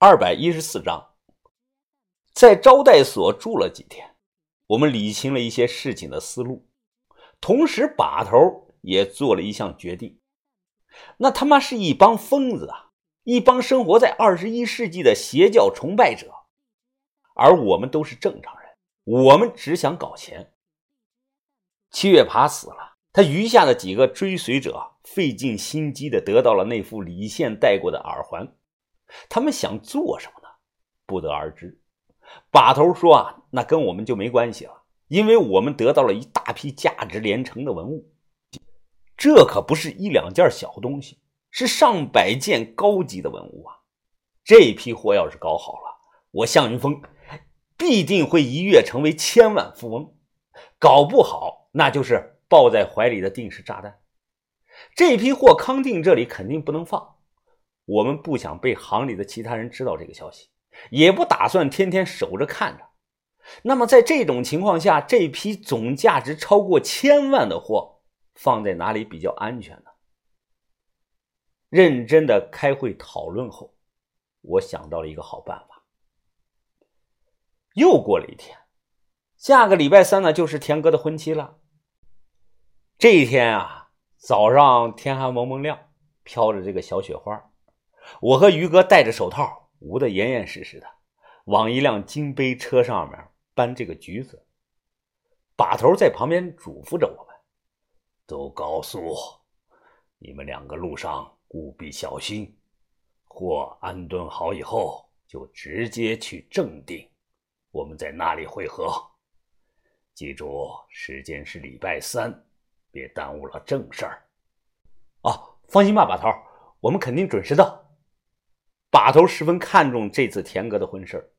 二百一十四章，在招待所住了几天，我们理清了一些事情的思路，同时把头也做了一项决定。那他妈是一帮疯子啊！一帮生活在二十一世纪的邪教崇拜者，而我们都是正常人，我们只想搞钱。七月爬死了，他余下的几个追随者费尽心机的得到了那副李现戴过的耳环。他们想做什么呢？不得而知。把头说啊，那跟我们就没关系了，因为我们得到了一大批价值连城的文物，这可不是一两件小东西，是上百件高级的文物啊！这批货要是搞好了，我向云峰必定会一跃成为千万富翁；搞不好，那就是抱在怀里的定时炸弹。这批货康定这里肯定不能放。我们不想被行里的其他人知道这个消息，也不打算天天守着看着。那么，在这种情况下，这批总价值超过千万的货放在哪里比较安全呢？认真的开会讨论后，我想到了一个好办法。又过了一天，下个礼拜三呢，就是田哥的婚期了。这一天啊，早上天还蒙蒙亮，飘着这个小雪花。我和于哥戴着手套，捂得严严实实的，往一辆金杯车上面搬这个橘子。把头在旁边嘱咐着我们：“都告诉我，你们两个路上务必小心。货安顿好以后，就直接去正定，我们在那里会合。记住，时间是礼拜三，别耽误了正事儿。”哦，放心吧，把头，我们肯定准时到。把头十分看重这次田哥的婚事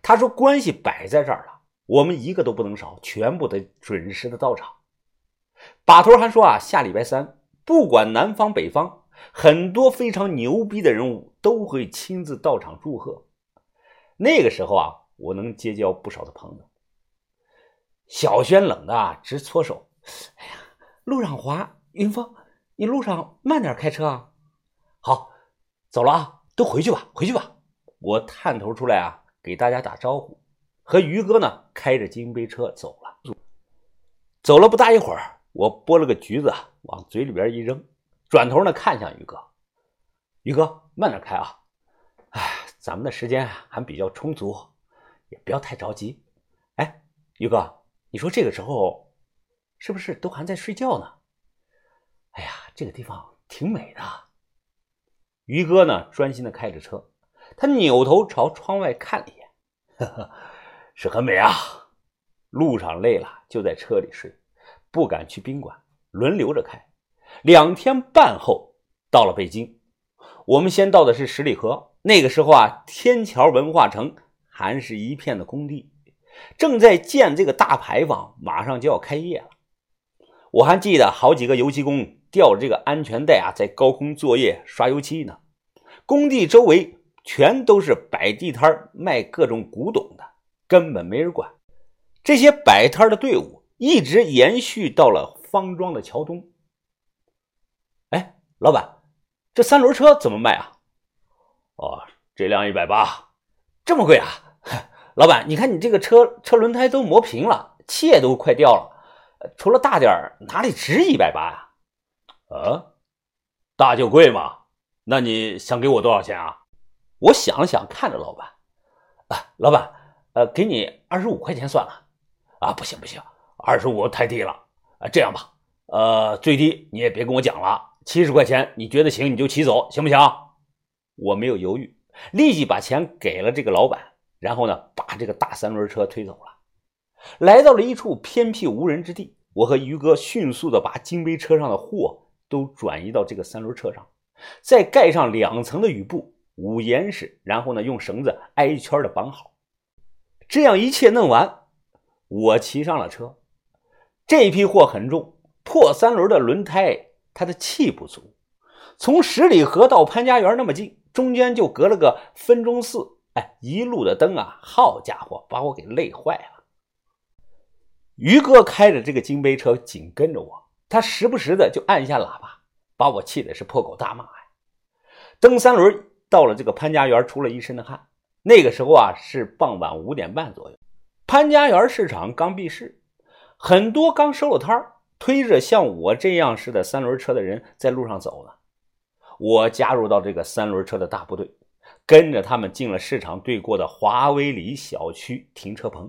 他说：“关系摆在这儿了，我们一个都不能少，全部得准时的到场。”把头还说：“啊，下礼拜三，不管南方北方，很多非常牛逼的人物都会亲自到场祝贺。那个时候啊，我能结交不少的朋友。”小轩冷的直搓手：“哎呀，路上滑，云峰，你路上慢点开车啊。”好，走了啊。都回去吧，回去吧。我探头出来啊，给大家打招呼。和于哥呢，开着金杯车走了。走了不大一会儿，我剥了个橘子往嘴里边一扔，转头呢看向于哥。于哥，慢点开啊！哎，咱们的时间还比较充足，也不要太着急。哎，于哥，你说这个时候是不是都还在睡觉呢？哎呀，这个地方挺美的。于哥呢，专心的开着车，他扭头朝窗外看了一眼，呵呵，是很美啊。路上累了，就在车里睡，不敢去宾馆，轮流着开。两天半后到了北京，我们先到的是十里河。那个时候啊，天桥文化城还是一片的工地，正在建这个大牌坊，马上就要开业了。我还记得好几个油漆工。吊着这个安全带啊，在高空作业刷油漆呢。工地周围全都是摆地摊卖各种古董的，根本没人管。这些摆摊的队伍一直延续到了方庄的桥东。哎，老板，这三轮车怎么卖啊？哦，这辆一百八，这么贵啊？老板，你看你这个车车轮胎都磨平了，气也都快掉了，除了大点哪里值一百八呀？啊，大就贵嘛？那你想给我多少钱啊？我想了想，看着老板，啊，老板，呃，给你二十五块钱算了。啊，不行不行，二十五太低了。啊，这样吧，呃，最低你也别跟我讲了，七十块钱，你觉得行你就骑走，行不行？我没有犹豫，立即把钱给了这个老板，然后呢，把这个大三轮车推走了，来到了一处偏僻无人之地。我和于哥迅速的把金杯车上的货。都转移到这个三轮车上，再盖上两层的雨布，捂严实，然后呢，用绳子挨一圈的绑好。这样一切弄完，我骑上了车。这批货很重，破三轮的轮胎，它的气不足。从十里河到潘家园那么近，中间就隔了个分钟寺。哎，一路的灯啊，好家伙，把我给累坏了。于哥开着这个金杯车紧跟着我。他时不时的就按一下喇叭，把我气的是破口大骂呀。蹬三轮到了这个潘家园，出了一身的汗。那个时候啊，是傍晚五点半左右，潘家园市场刚闭市，很多刚收了摊推着像我这样似的三轮车的人在路上走呢。我加入到这个三轮车的大部队，跟着他们进了市场对过的华威里小区停车棚。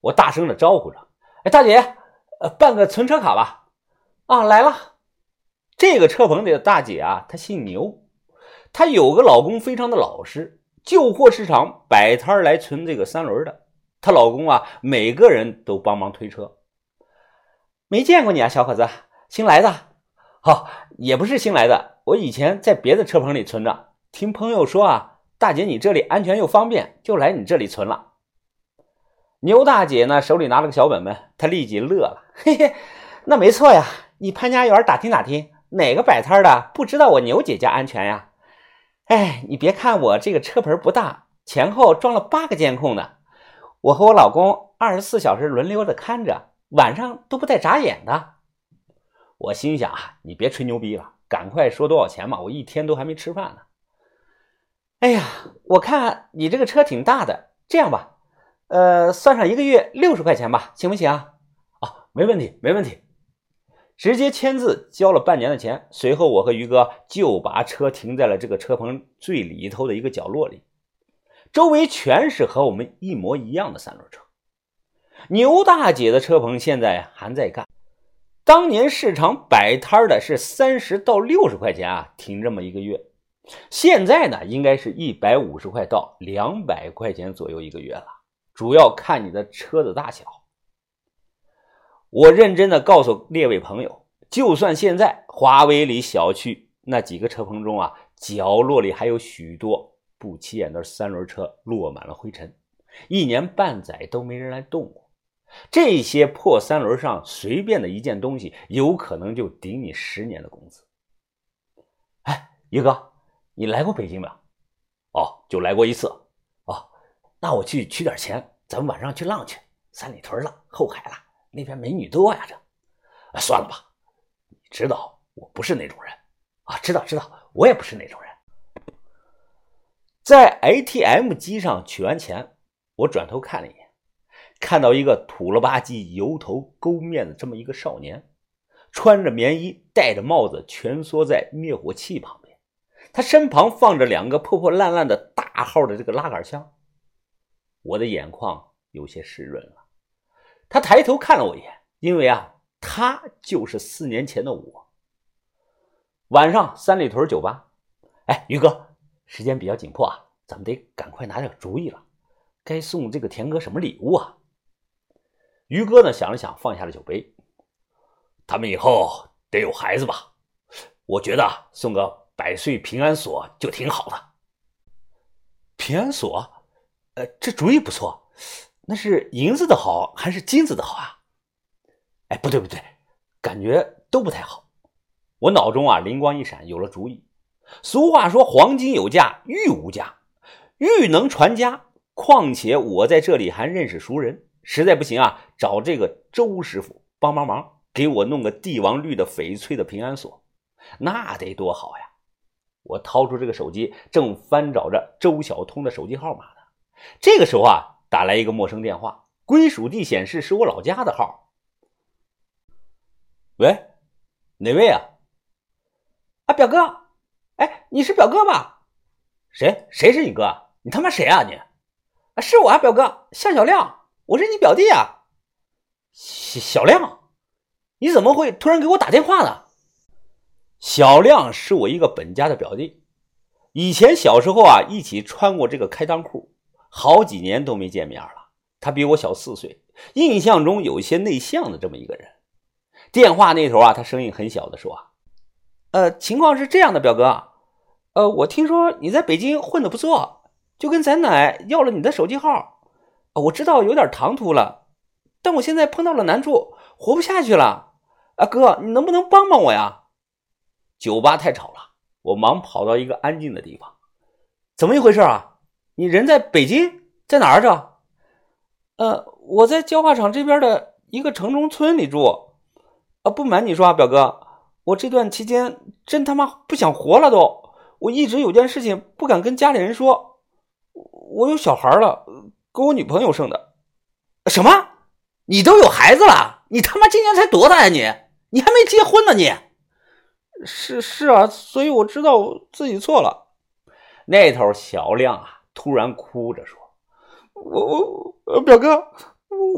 我大声的招呼着：“哎，大姐，呃，办个存车卡吧。”啊，来了。这个车棚里的大姐啊，她姓牛，她有个老公，非常的老实，旧货市场摆摊来存这个三轮的。她老公啊，每个人都帮忙推车。没见过你啊，小伙子，新来的？好，也不是新来的，我以前在别的车棚里存着。听朋友说啊，大姐你这里安全又方便，就来你这里存了。牛大姐呢，手里拿了个小本本，她立即乐了，嘿嘿，那没错呀。你潘家园打听打听，哪个摆摊的不知道我牛姐家安全呀？哎，你别看我这个车棚不大，前后装了八个监控呢，我和我老公二十四小时轮流的看着，晚上都不带眨眼的。我心想啊，你别吹牛逼了，赶快说多少钱嘛，我一天都还没吃饭呢。哎呀，我看你这个车挺大的，这样吧。呃，算上一个月六十块钱吧，行不行啊？啊，没问题，没问题。直接签字交了半年的钱，随后我和于哥就把车停在了这个车棚最里头的一个角落里，周围全是和我们一模一样的三轮车。牛大姐的车棚现在还在干，当年市场摆摊的是三十到六十块钱啊，停这么一个月，现在呢，应该是一百五十块到两百块钱左右一个月了。主要看你的车子大小。我认真的告诉列位朋友，就算现在华为里小区那几个车棚中啊，角落里还有许多不起眼的三轮车，落满了灰尘，一年半载都没人来动过。这些破三轮上随便的一件东西，有可能就顶你十年的工资。哎，于哥，你来过北京没有？哦，就来过一次。那我去取点钱，咱们晚上去浪去。三里屯了，后海了，那边美女多呀。这，算了吧。你知道我不是那种人啊，知道知道，我也不是那种人。在 ATM 机上取完钱，我转头看了一眼，看到一个土了吧唧、油头勾面的这么一个少年，穿着棉衣，戴着帽子，蜷缩在灭火器旁边。他身旁放着两个破破烂烂的大号的这个拉杆箱。我的眼眶有些湿润了，他抬头看了我一眼，因为啊，他就是四年前的我。晚上三里屯酒吧，哎，于哥，时间比较紧迫啊，咱们得赶快拿点主意了，该送这个田哥什么礼物啊？于哥呢，想了想，放下了酒杯，他们以后得有孩子吧？我觉得送个百岁平安锁就挺好的。平安锁。呃，这主意不错，那是银子的好还是金子的好啊？哎，不对不对，感觉都不太好。我脑中啊灵光一闪，有了主意。俗话说，黄金有价，玉无价，玉能传家。况且我在这里还认识熟人，实在不行啊，找这个周师傅帮帮忙，给我弄个帝王绿的翡翠的平安锁，那得多好呀！我掏出这个手机，正翻找着周小通的手机号码。这个时候啊，打来一个陌生电话，归属地显示是我老家的号。喂，哪位啊？啊，表哥，哎，你是表哥吧？谁？谁是你哥？你他妈谁啊你？啊，是我啊，表哥，向小亮，我是你表弟啊。小亮，你怎么会突然给我打电话呢？小亮是我一个本家的表弟，以前小时候啊，一起穿过这个开裆裤。好几年都没见面了。他比我小四岁，印象中有些内向的这么一个人。电话那头啊，他声音很小的说：“呃，情况是这样的，表哥，呃，我听说你在北京混的不错，就跟咱奶要了你的手机号。我知道有点唐突了，但我现在碰到了难处，活不下去了。啊，哥，你能不能帮帮我呀？”酒吧太吵了，我忙跑到一个安静的地方。怎么一回事啊？你人在北京，在哪儿着？呃，我在焦化厂这边的一个城中村里住。啊，不瞒你说啊，表哥，我这段期间真他妈不想活了都。我一直有件事情不敢跟家里人说，我有小孩了，跟我女朋友生的。什么？你都有孩子了？你他妈今年才多大呀？你你还没结婚呢？你是是啊，所以我知道自己错了。那头小亮啊，突然哭着说：“我我表哥，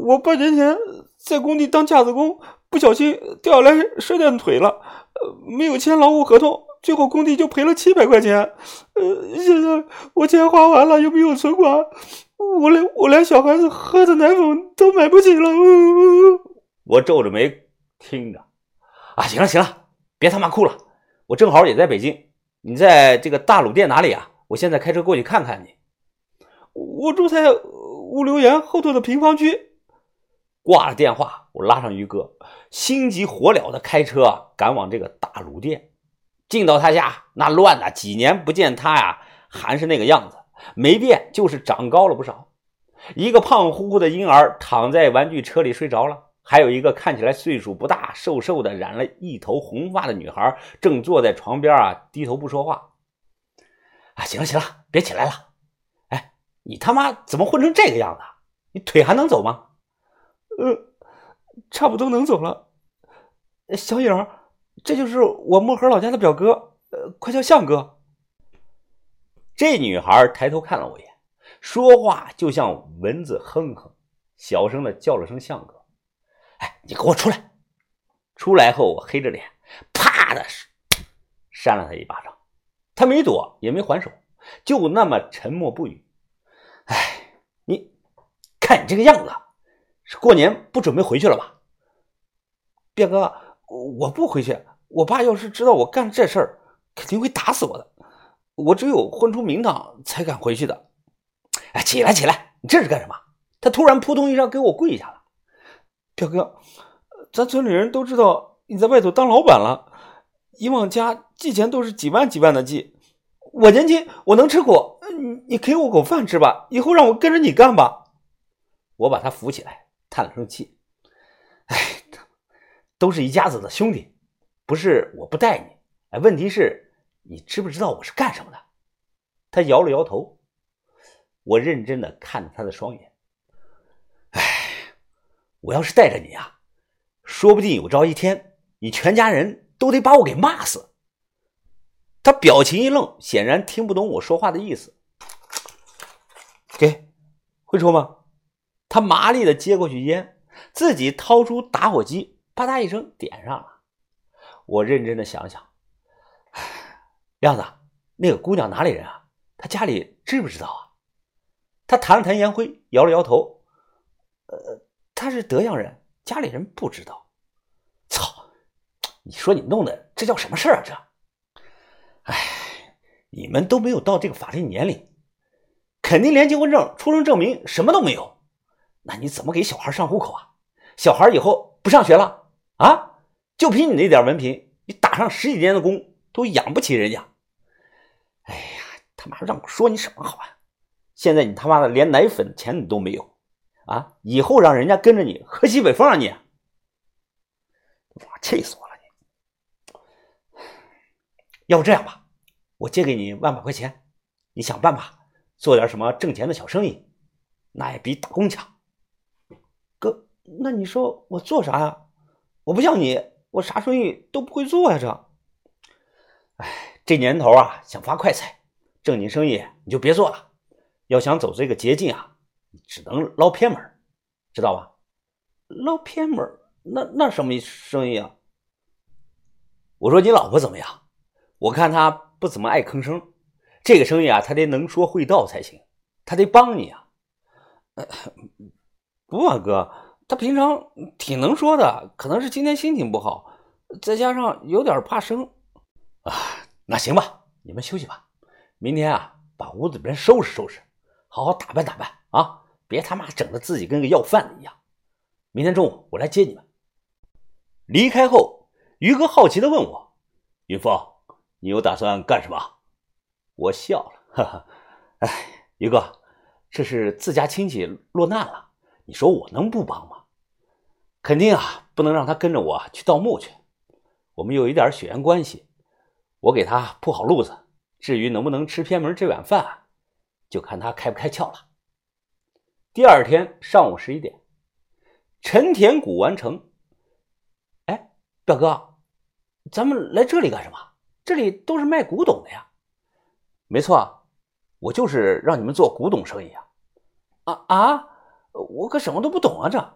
我半年前在工地当架子工，不小心掉下来摔断腿了，没有签劳务合同。”最后工地就赔了七百块钱，呃，现在我钱花完了，又没有存款，我连我连小孩子喝的奶粉都买不起了。我皱着眉听着，啊，行了行了，别他妈哭了，我正好也在北京，你在这个大鲁店哪里啊？我现在开车过去看看你。我住在物流园后头的平房区。挂了电话，我拉上于哥，心急火燎的开车赶往这个大鲁店。进到他家，那乱的，几年不见他呀，还是那个样子，没变，就是长高了不少。一个胖乎乎的婴儿躺在玩具车里睡着了，还有一个看起来岁数不大、瘦瘦的、染了一头红发的女孩，正坐在床边啊，低头不说话。啊，行了行了，别起来了。哎，你他妈怎么混成这个样子？你腿还能走吗？呃，差不多能走了。小影。这就是我漠河老家的表哥，呃，快叫向哥。这女孩抬头看了我一眼，说话就像蚊子哼哼，小声的叫了声“向哥”。哎，你给我出来！出来后，我黑着脸，啪的扇了他一巴掌。他没躲，也没还手，就那么沉默不语。看你这个样子，是过年不准备回去了吧？表哥，我不回去。我爸要是知道我干这事儿，肯定会打死我的。我只有混出名堂才敢回去的。哎，起来起来，你这是干什么？他突然扑通一声给我跪下了。表哥，咱村里人都知道你在外头当老板了，以往家寄钱都是几万几万的寄。我年轻，我能吃苦，你你给我口饭吃吧，以后让我跟着你干吧。我把他扶起来，叹了声气。哎，都是一家子的兄弟。不是我不带你，哎，问题是，你知不知道我是干什么的？他摇了摇头。我认真的看着他的双眼。哎，我要是带着你啊，说不定有朝一天，你全家人都得把我给骂死。他表情一愣，显然听不懂我说话的意思。给，会抽吗？他麻利的接过去烟，自己掏出打火机，啪嗒一声点上了。我认真的想想，亮子，那个姑娘哪里人啊？她家里知不知道啊？他弹了弹烟灰，摇了摇头，呃，她是德阳人，家里人不知道。操！你说你弄的这叫什么事儿啊？这，哎，你们都没有到这个法定年龄，肯定连结婚证、出生证明什么都没有。那你怎么给小孩上户口啊？小孩以后不上学了啊？就凭你那点文凭，你打上十几年的工都养不起人家。哎呀，他妈让我说你什么好啊？现在你他妈的连奶粉钱你都没有啊！以后让人家跟着你喝西北风啊你！哇，气死我了你！要不这样吧，我借给你万把块钱，你想办法做点什么挣钱的小生意，那也比打工强。那你说我做啥呀？我不像你。我啥生意都不会做呀，这，哎，这年头啊，想发快财，正经生意你就别做了。要想走这个捷径啊，只能捞偏门，知道吧？捞偏门，那那什么生意啊？我说你老婆怎么样？我看她不怎么爱吭声，这个生意啊，她得能说会道才行，她得帮你啊。不啊，哥。他平常挺能说的，可能是今天心情不好，再加上有点怕生啊。那行吧，你们休息吧。明天啊，把屋子里边收拾收拾，好好打扮打扮啊，别他妈整的自己跟个要饭的一样。明天中午我来接你们。离开后，于哥好奇的问我：“云峰，你有打算干什么？”我笑了，哈哈，哎，于哥，这是自家亲戚落难了，你说我能不帮吗？肯定啊，不能让他跟着我去盗墓去。我们有一点血缘关系，我给他铺好路子，至于能不能吃偏门这碗饭，就看他开不开窍了。第二天上午十一点，陈田古玩城。哎，表哥，咱们来这里干什么？这里都是卖古董的呀。没错，我就是让你们做古董生意啊。啊啊！我可什么都不懂啊，这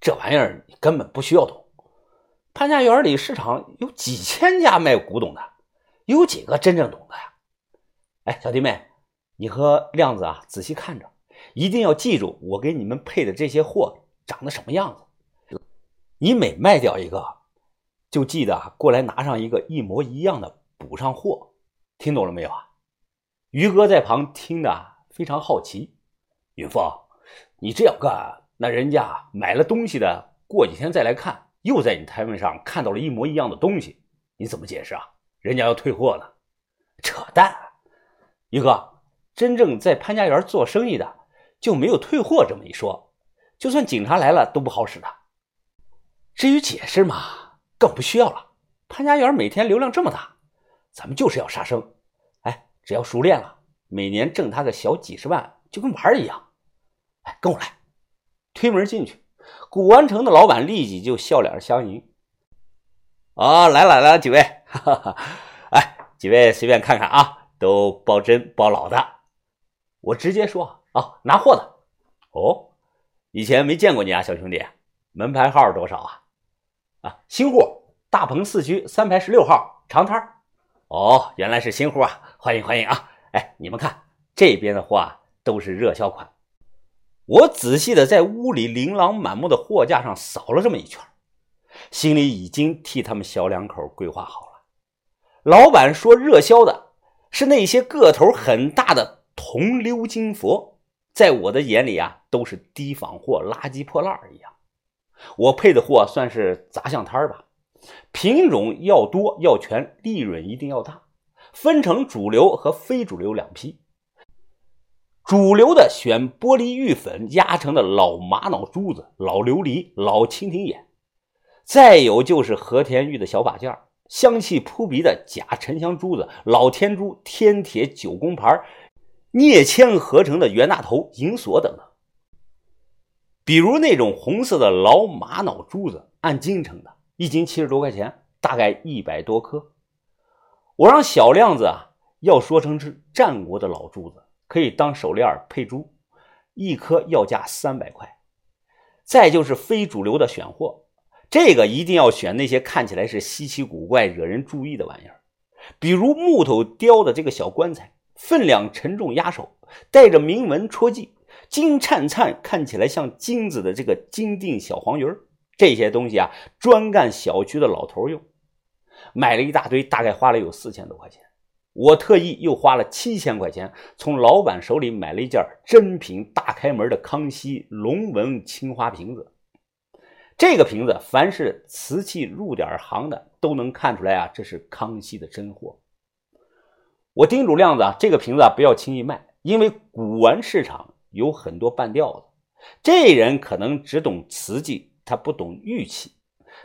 这玩意儿你根本不需要懂。潘家园里市场有几千家卖古董的，有几个真正懂的呀？哎，小弟妹，你和亮子啊，仔细看着。一定要记住我给你们配的这些货长得什么样子。你每卖掉一个，就记得过来拿上一个一模一样的补上货。听懂了没有啊？于哥在旁听的非常好奇。云峰，你这样干，那人家买了东西的，过几天再来看，又在你摊位上看到了一模一样的东西，你怎么解释啊？人家要退货呢？扯淡！于哥，真正在潘家园做生意的。就没有退货这么一说，就算警察来了都不好使的。至于解释嘛，更不需要了。潘家园每天流量这么大，咱们就是要杀生。哎，只要熟练了，每年挣他个小几十万，就跟玩一样。哎，跟我来，推门进去，古玩城的老板立即就笑脸相迎。哦，来了来了，几位，哈哈哈。哎，几位随便看看啊，都包真包老的。我直接说。啊，拿货的，哦，以前没见过你啊，小兄弟，门牌号多少啊？啊，新户，大鹏四区三排十六号长摊哦，原来是新户啊，欢迎欢迎啊！哎，你们看这边的货啊，都是热销款。我仔细的在屋里琳琅满目的货架上扫了这么一圈，心里已经替他们小两口规划好了。老板说热销的是那些个头很大的铜鎏金佛。在我的眼里啊，都是低仿货、垃圾破烂一样。我配的货算是杂项摊吧，品种要多要全，利润一定要大。分成主流和非主流两批。主流的选玻璃玉粉压成的老玛瑙珠子、老琉璃、老蜻蜓眼，再有就是和田玉的小把件香气扑鼻的假沉香珠子、老天珠、天铁九宫牌。镍铅合成的袁大头、银锁等等，比如那种红色的老玛瑙珠子，按斤称的，一斤七十多块钱，大概一百多颗。我让小亮子啊，要说成是战国的老珠子，可以当手链配珠，一颗要价三百块。再就是非主流的选货，这个一定要选那些看起来是稀奇古怪、惹人注意的玩意儿，比如木头雕的这个小棺材。分量沉重压手，带着铭文戳记，金灿灿，看起来像金子的这个金锭小黄鱼儿这些东西啊，专干小区的老头用。买了一大堆，大概花了有四千多块钱。我特意又花了七千块钱，从老板手里买了一件真品大开门的康熙龙纹青花瓶子。这个瓶子，凡是瓷器入点行的都能看出来啊，这是康熙的真货。我叮嘱亮子啊，这个瓶子啊不要轻易卖，因为古玩市场有很多半吊子。这人可能只懂瓷器，他不懂玉器。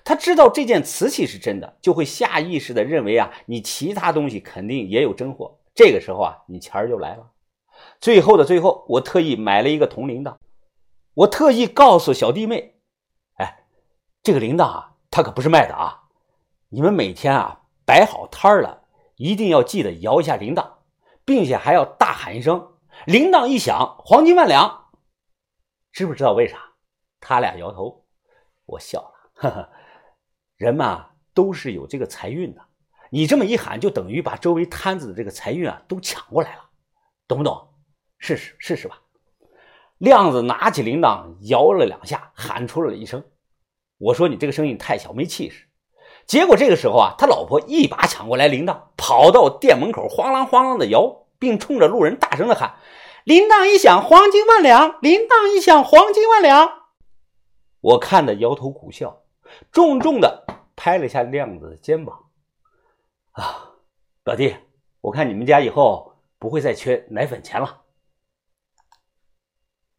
他知道这件瓷器是真的，就会下意识的认为啊，你其他东西肯定也有真货。这个时候啊，你钱儿就来了。最后的最后，我特意买了一个铜铃铛。我特意告诉小弟妹，哎，这个铃铛啊，它可不是卖的啊。你们每天啊摆好摊儿了。一定要记得摇一下铃铛，并且还要大喊一声：“铃铛一响，黄金万两。”知不知道为啥？他俩摇头，我笑了。呵呵，人嘛都是有这个财运的，你这么一喊，就等于把周围摊子的这个财运啊都抢过来了，懂不懂？试试试试吧。亮子拿起铃铛摇了两下，喊出了一声：“我说你这个声音太小，没气势。”结果这个时候啊，他老婆一把抢过来铃铛，跑到店门口，哐啷哐啷的摇，并冲着路人大声的喊：“铃铛一响，黄金万两！铃铛一响，黄金万两！”我看的摇头苦笑，重重的拍了一下亮子的肩膀：“啊，表弟，我看你们家以后不会再缺奶粉钱了。”